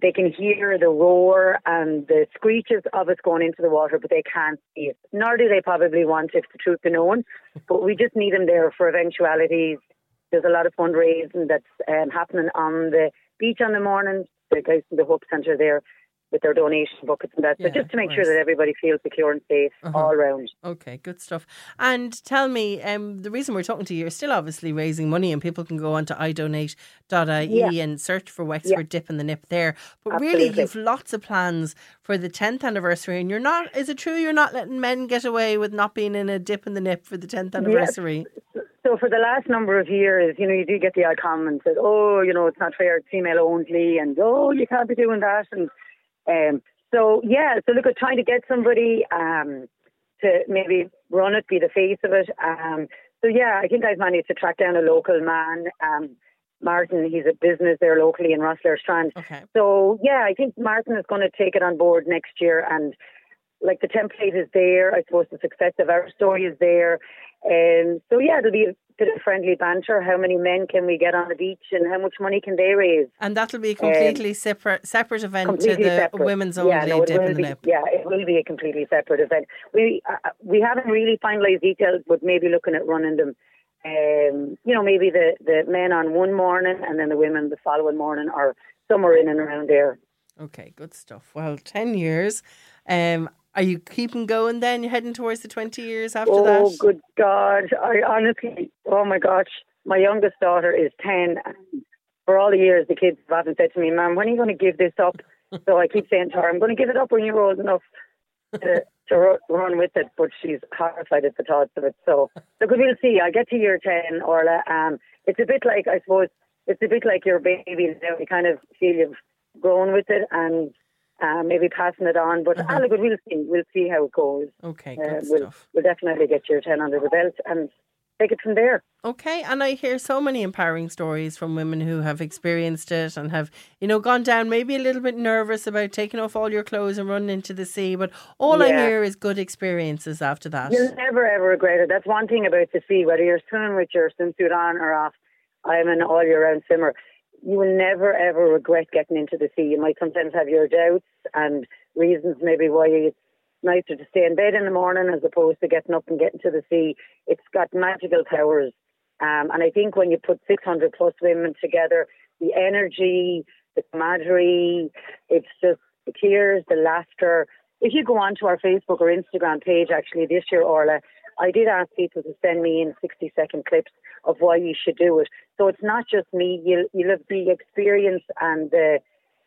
F: they can hear the roar and the screeches of us going into the water, but they can't see it. Nor do they probably want it, the truth be known. But we just need them there for eventualities. There's a lot of fundraising that's um, happening on the beach on the morning. The guys from the Hope Centre there, with their donation buckets and that. So
B: Yeah,
F: just to make sure that everybody feels secure and safe
B: Uh-huh.
F: all round.
B: Okay, good stuff. And tell me, um, the reason we're talking to you, you're still obviously raising money, and people can go onto idonate.ie
F: Yeah.
B: and search for Wexford Dip in the Nip there. But really, you've lots of plans for the 10th anniversary, and you're not, is it true you're not letting men get away with not being in a dip in the nip for the 10th anniversary?
F: So for the last number of years, you know, you do get the odd comment that, oh, you know, it's not fair, it's female only, and oh, you can't be doing that, and um, so yeah, so look at trying to get somebody um, to maybe run it, be the face of it. Um, so yeah, I think I've managed to track down a local man, um, Martin. He's a business there locally in Rosslare Strand.
B: Okay.
F: So yeah, I think Martin is going to take it on board next year, and like the template is there. I suppose the success of our story is there, and so yeah, it'll be a bit of friendly banter. How many men can we get on the beach, and how much money can they raise?
B: And that'll be a completely separate separate event to
F: Um,
B: the
F: separate.
B: women's only
F: yeah, no, it
B: dip
F: will
B: in the
F: be,
B: nip.
F: Yeah, it will be a completely separate event. We uh, we haven't really finalised details, but maybe looking at running them. Um, you know, maybe the the men on one morning and then the women the following morning, or somewhere in and around there.
B: Okay, good stuff. Well, 10 years. Um, are you keeping going then? You're heading towards the 20 years after
F: oh,
B: that?
F: Oh, good God! I honestly, oh my gosh, my youngest daughter is ten. And for all the years, the kids have often said to me, "Mom, when are you going to give this up?" so I keep saying to her, "I'm going to give it up when you're old enough to, to run with it." But she's horrified at the thoughts of it. So, look, we'll see. I get to year ten, Orla. Um, it's a bit like I suppose it's a bit like your baby. Now you kind of feel you've grown with it and. Uh, maybe passing it on, but ah, look, we'll see. We'll see how it goes.
B: Okay,
F: Uh,
B: good
F: we'll,
B: stuff.
F: we'll definitely get your 10 under the belt and take it from there.
B: Okay, and I hear so many empowering stories from women who have experienced it and have, you know, gone down maybe a little bit nervous about taking off all your clothes and running into the sea, but all I hear is good experiences after that.
F: You'll never ever regret it. That's one thing about the sea, whether you're swimming with your swimsuit on or off. I'm an all year round swimmer. You will never ever regret getting into the sea. You might sometimes have your doubts and reasons maybe why it's nicer to stay in bed in the morning as opposed to getting up and getting to the sea. It's got magical powers. Um, and I think when you put 600 plus women together, the energy, the camaraderie, it's just the tears, the laughter. If you go onto our Facebook or Instagram page, actually this year, Orla, I did ask people to send me in 60 second clips of why you should do it. So it's not just me. You'll, you'll have the experience and the,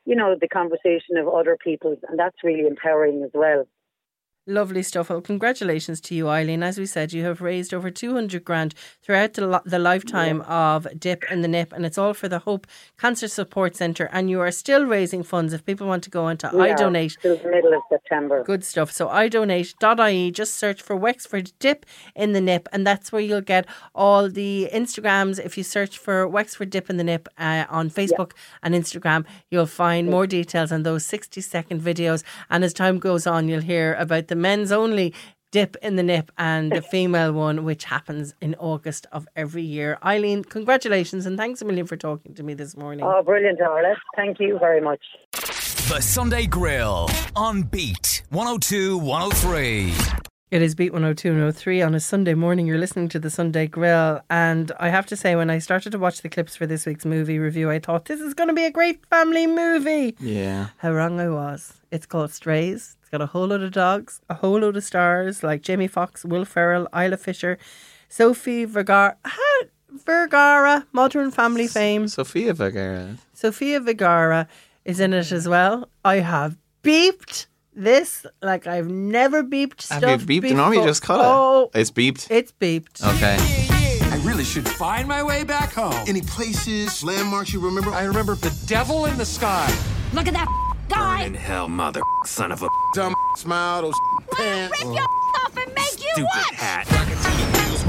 F: you know, the conversation of other people, and that's really empowering as well.
B: Lovely stuff. Well, congratulations to you, Eileen. As we said, you have raised over 200 grand throughout the, the lifetime of Dip in the Nip, and it's all for the Hope Cancer Support Centre. And you are still raising funds if people want to go onto
F: We are
B: iDonate.
F: till the middle of September.
B: Good stuff. So idonate.ie, just search for Wexford Dip in the Nip, and that's where you'll get all the Instagrams. If you search for Wexford Dip in the Nip uh, on Facebook and Instagram, you'll find more details on those 60 second videos. And as time goes on, you'll hear about the men's only dip in the nip and the female one, which happens in August of every year. Eileen, congratulations and thanks a million for talking to me this morning.
F: Oh, brilliant, Orla. Thank you very much.
A: The Sunday Grill on Beat 102 103.
B: It is Beat 102 and 103 on a Sunday morning. You're listening to the Sunday Grill. And I have to say, when I started to watch the clips for this week's movie review, I thought this is going to be a great family movie.
G: Yeah.
B: How wrong I was. It's called Strays. It's got a whole load of dogs, a whole load of stars like Jamie Foxx, Will Ferrell, Isla Fisher, Sophie Vergara, Vergara, Modern Family fame.
G: Sophia Vergara.
B: Sophia Vergara is in it as well. I have beeped this like I've never beeped stuff.
G: Have you beeped? No, you just cut it. Oh. It's beeped.
B: it's beeped.
G: Okay.
H: I really should find my way back home.
I: Any places, landmarks you remember?
H: I remember the devil in the sky.
J: Look at that guy.
H: In hell, mother son of a
I: Dumb smile, those pants.
J: Rip your off and make you watch.
H: hat.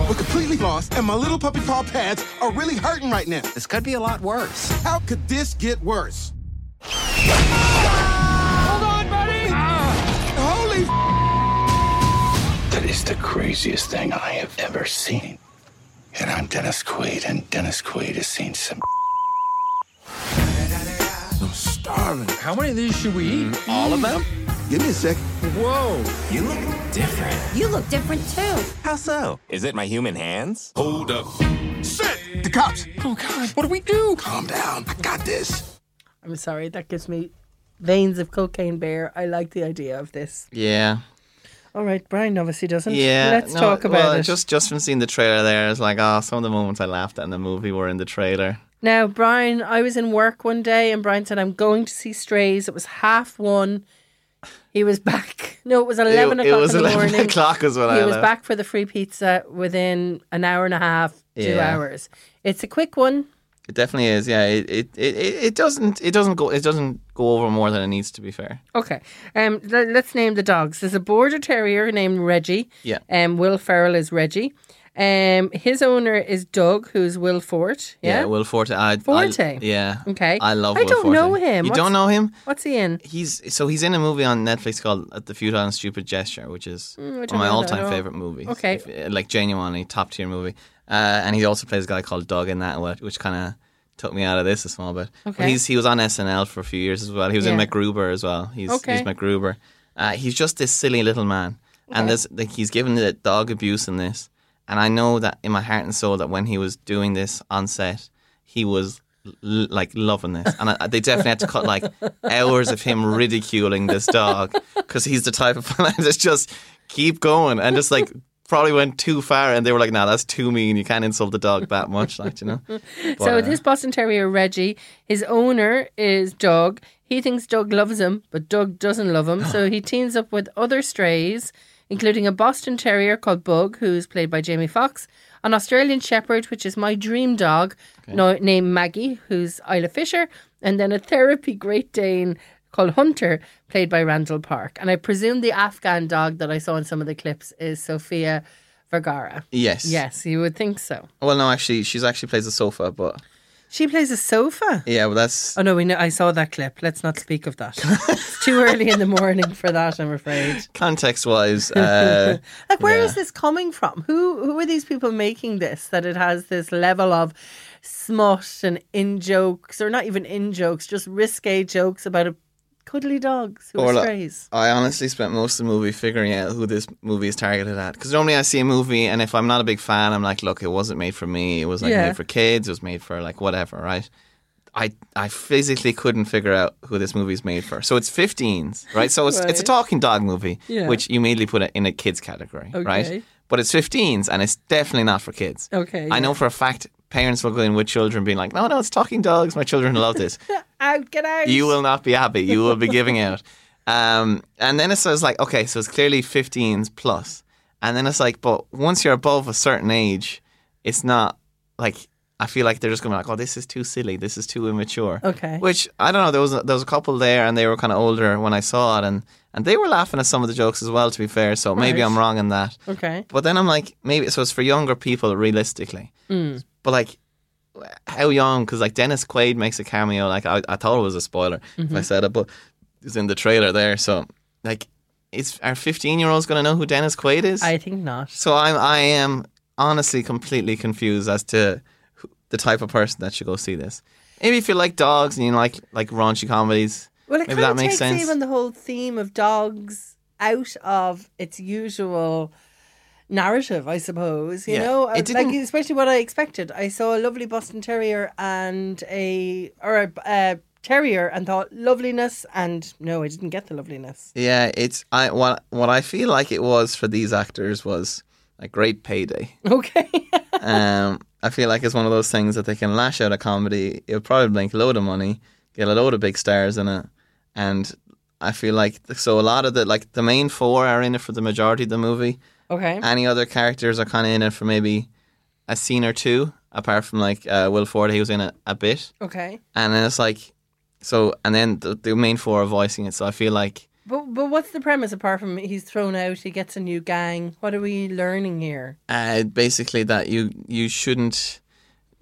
I: We're completely lost, and my little puppy paw pads are really hurting right now.
H: This could be a lot worse.
I: How could this get worse?
H: Hold on, buddy. Ah.
I: Holy
K: That is the craziest thing I have ever seen. And I'm Dennis Quaid, and Dennis Quaid has seen some.
I: I'm starving.
H: How many of these should we eat? Mm, all of them?
I: Give me a sec.
H: Whoa. You look different.
J: You look different too.
L: How so? Is it my human hands?
I: Hold up. Sit! The cops!
H: Oh, God. What do we do?
I: Calm down. I got this.
B: I'm sorry, that gives me veins of cocaine bear. I like the idea of this.
G: Yeah.
B: All right, Brian obviously doesn't.
G: Yeah.
B: Let's
G: no,
B: talk about
G: well,
B: it.
G: Just just from seeing the trailer there, it's like, oh, some of the moments I laughed at in the movie were in the trailer.
B: Now, Brian, I was in work one day and Brian said, I'm going to see Strays. It was half one. He was back. No, it was 11
G: it,
B: o'clock
G: it was
B: in the
G: 11
B: morning.
G: o'clock as well.
B: he
G: I
B: was
G: left.
B: back for the free pizza within an hour and a half, two
G: Yeah.
B: hours. It's a quick one.
G: It definitely is. Yeah. It, it, it, it it doesn't it doesn't go it doesn't go over more than it needs to be fair.
B: Okay. Um, le- let's name the dogs. There's a border terrier named Reggie.
G: Yeah.
B: Um, Will Ferrell is Reggie. Um, his owner is Doug, who's Will Forte. Yeah.
G: Will Forte. I,
B: Forte?
G: I, yeah.
B: Okay.
G: I love.
B: I
G: Will
B: don't
G: Forte.
B: know him.
G: You
B: What's-
G: don't know him?
B: What's he in?
G: He's so he's in a movie on Netflix called uh, The Futile and Stupid Gesture, which is
B: Mm,
G: one of my all-time favorite movies.
B: Okay.
G: If- uh, like genuinely top tier movie. Uh, and he also plays a guy called Doug in that, which- which kind of took me out of this a small bit. But
B: Okay.
G: he's he was on SNL for a few years as well. He was in MacGruber as well. He's
B: Okay.
G: he's MacGruber. Uh, he's just this silly little man, and
B: Okay.
G: there's like he's given the dog abuse in this. And I know that in my heart and soul that when he was doing this on set, he was l- like loving this, and I, they definitely had to cut like hours of him ridiculing this dog because he's the type of that's just keep going and just like probably went too far, and they were like, "Nah, that's too mean. You can't insult the dog that much." Like you know. But,
B: so
G: uh,
B: this Boston Terrier Reggie, his owner is Doug. He thinks Doug loves him, but Doug doesn't love him. so he teams up with other strays, including a Boston Terrier called Bug, who's played by Jamie Foxx, an Australian Shepherd, which is my dream dog, no, named Maggie, who's Isla Fisher, and then a therapy Great Dane called Hunter, played by Randall Park. And I presume the Afghan dog that I saw in some of the clips is Sophia Vergara.
G: Yes.
B: Yes, you would think so.
G: Well, no, actually, she's actually plays a sofa, but
B: She plays a sofa.
G: yeah, well, that's
B: Oh no, we know. I saw that clip. Let's not speak of that. it's too early in the morning for that. I'm afraid.
G: context wise. Uh,
B: Like, where is
G: yeah.
B: this coming from? Who who are these people making this? That it has this level of smut and in jokes, or not even in jokes, just risque jokes about a cuddly dogs who are
G: Orla,
B: strays.
G: I honestly spent most of the movie figuring out who this movie is targeted at. Because normally I see a movie, and if I'm not a big fan, I'm like, look, it wasn't made for me. It was like
B: Yeah.
G: made for kids. It was made for like whatever, right? I I physically couldn't figure out who this movie's made for. So it's 15s, right? So it's it's a talking dog movie,
B: Yeah.
G: which you immediately put it in a kids category,
B: Okay.
G: right? But it's 15s, and it's definitely not for kids.
B: Okay,
G: I
B: yeah.
G: know for a fact parents will go in with children being like, no, no, it's talking dogs. My children love this
B: Out, get out.
G: you will not be happy. You will be giving out. Um, and then it says like, okay, so it's clearly 15s plus. And then it's like, but once you're above a certain age, it's not like I feel like they're just going to be like, oh, this is too silly. This is too immature.
B: Okay.
G: Which I don't know. There was a, there was a couple there, and they were kind of older when I saw it, and and they were laughing at some of the jokes as well. To be fair, so maybe I'm wrong in that.
B: Okay.
G: But then I'm like, maybe so it's for younger people realistically.
B: Mm.
G: But like, how young? Because like Dennis Quaid makes a cameo. Like I, I thought it was a spoiler if I
B: Mhm.
G: said it, but it's in the trailer there. So like, is our 15 year olds going to know who Dennis Quaid is?
B: I think not.
G: so I'm I am honestly completely confused as to who, the type of person that should go see this. Maybe if you like dogs and you like like raunchy comedies,
B: Well, it
G: maybe that makes
B: takes
G: sense.
B: even the whole theme of dogs out of its usual narrative, I suppose. You
G: Yeah,
B: know,
G: it
B: like
G: didn't-
B: especially what I expected. I saw a lovely Boston Terrier and a or a, a terrier and thought loveliness, and no, I didn't get the loveliness.
G: Yeah, it's I what what I feel like it was for these actors was a great payday.
B: Okay.
G: um, I feel like it's one of those things that they can lash out a comedy. It'll probably make a load of money, get a load of big stars in it, and I feel like so a lot of the like the main four are in it for the majority of the movie.
B: Okay.
G: Any other characters are kind of in it for maybe a scene or two, apart from like uh, Will Ford, he was in it a bit,
B: Okay.
G: and then it's like so, and then the, the main four are voicing it. So I feel like.
B: But but what's the premise apart from he's thrown out, he gets a new gang? What are we learning here?
G: Uh, basically, that you you shouldn't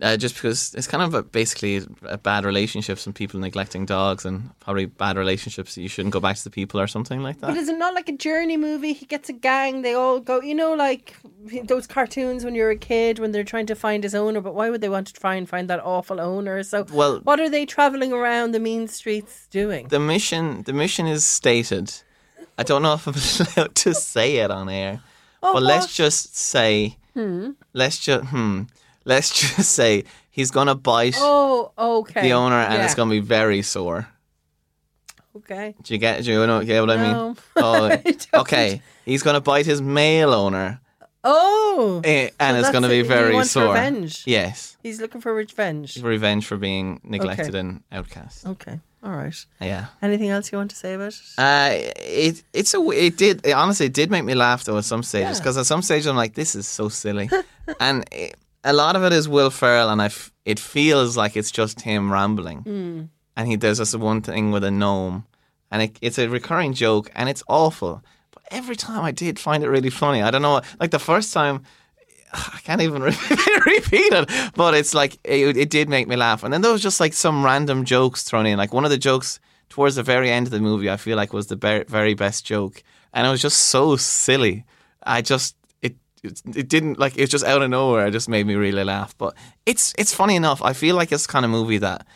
G: uh, just because it's kind of a, basically a bad relationships and people neglecting dogs and probably bad relationships. You shouldn't go back to the people or something like that.
B: But is it not like a journey movie? He gets a gang, they all go, you know, like those cartoons when you're a kid when they're trying to find his owner, but why would they want to try and find that awful owner? So,
G: Well-
B: what are they traveling around the mean streets doing?
G: The mission the mission is stated. I don't know if I'm allowed to say it on air,
B: Oh,
G: but let's just say
B: Hmm.
G: let's just hmm let's just say he's gonna bite
B: Oh, okay.
G: the owner and
B: Yeah.
G: it's gonna be very sore.
B: Okay.
G: Do you get? Do you know get what I mean? Oh, okay. He's going to bite his male owner,
B: Oh.
G: eh, and
B: So
G: it's going to be very sore.
B: revenge.
G: Yes,
B: He's looking for revenge.
G: revenge for being neglected
B: Okay.
G: and outcast.
B: Okay. All right.
G: Yeah.
B: Anything else you want to say about it?
G: Uh, it it's a it did it, honestly it did make me laugh though at some stages
B: Yeah.
G: because at some stages I'm like this is so silly, and it, a lot of it is Will Ferrell and I f- it feels like it's just him rambling,
B: Mm.
G: and he does this one thing with a gnome, and it, it's a recurring joke and it's awful, but every time I did find it really funny. I don't know, like the first time. I can't even repeat it, but it's like it, it did make me laugh. And then there was just like some random jokes thrown in. Like one of the jokes towards the very end of the movie, I feel like was the very, very best joke, and it was just so silly. I just it, didn't like it was just out of nowhere. It just made me really laugh. But it's it's funny enough. I feel like it's the kind of movie that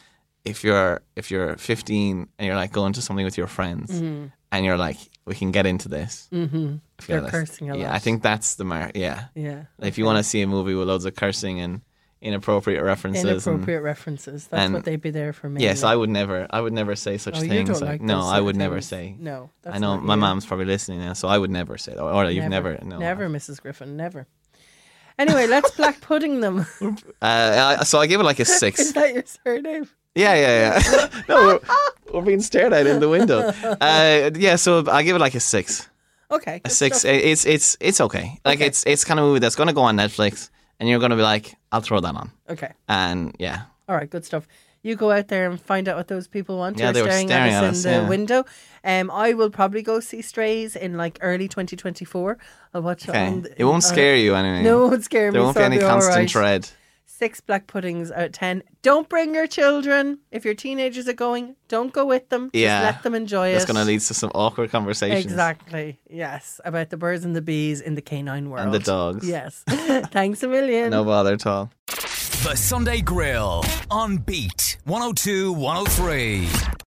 G: if you're if you're 15 and you're like going to something with your friends
B: Mhm.
G: and you're like we can get into this.
B: Mhm.
G: Feel
B: They're cursing a
G: Yeah. I think that's the mark. Yeah,
B: Yeah,
G: Like, If you want to see a movie with loads of cursing and inappropriate references, and-
B: Inappropriate references. That's
G: and-
B: what they'd be there for me.
G: Yes, I would never. I would never say such
B: Oh,
G: things. like,
B: like
G: no, I would
B: of
G: never say.
B: No,
G: I know my
B: you.
G: mom's probably listening now, so I would never say that. Or you've never. No.
B: Never, Mrs. Griffin. Never. Anyway, let's black pudding them.
G: Uh, so I give it like a six.
B: Is that your surname?
G: Yeah, yeah, yeah. no, we're, we're being stared at in the window. Uh, yeah, so I give it like a six.
B: Okay.
G: A six. It's it's it's okay. Like it's it's kind of movie that's going to go on Netflix, and you're going to be like, I'll throw that on.
B: Okay.
G: And yeah,
B: All right, good stuff. You go out there and find out what those people want.
G: Yeah,
B: who
G: they
B: are
G: were
B: staring,
G: staring
B: at
G: at
B: us
G: us,
B: in the
G: yeah.
B: window. Um, I will probably go see Strays in like early 2024. I'll watch it.
G: okay.
B: on the-
G: It won't
B: on-
G: scare you anyway.
B: No, it won't scare
G: There
B: me.
G: won't
B: so
G: be any constant
B: right.
G: dread.
B: Six black puddings out of ten. Don't bring your children. If your teenagers are going, don't go with them.
G: Yeah,
B: Just let them enjoy
G: That's
B: it.
G: That's going to lead to some awkward conversations.
B: Exactly. Yes. About the birds and the bees in the canine world.
G: And the dogs.
B: Yes. Thanks a million.
G: No bother at all.
A: The Sunday Grill on Beat 102 103.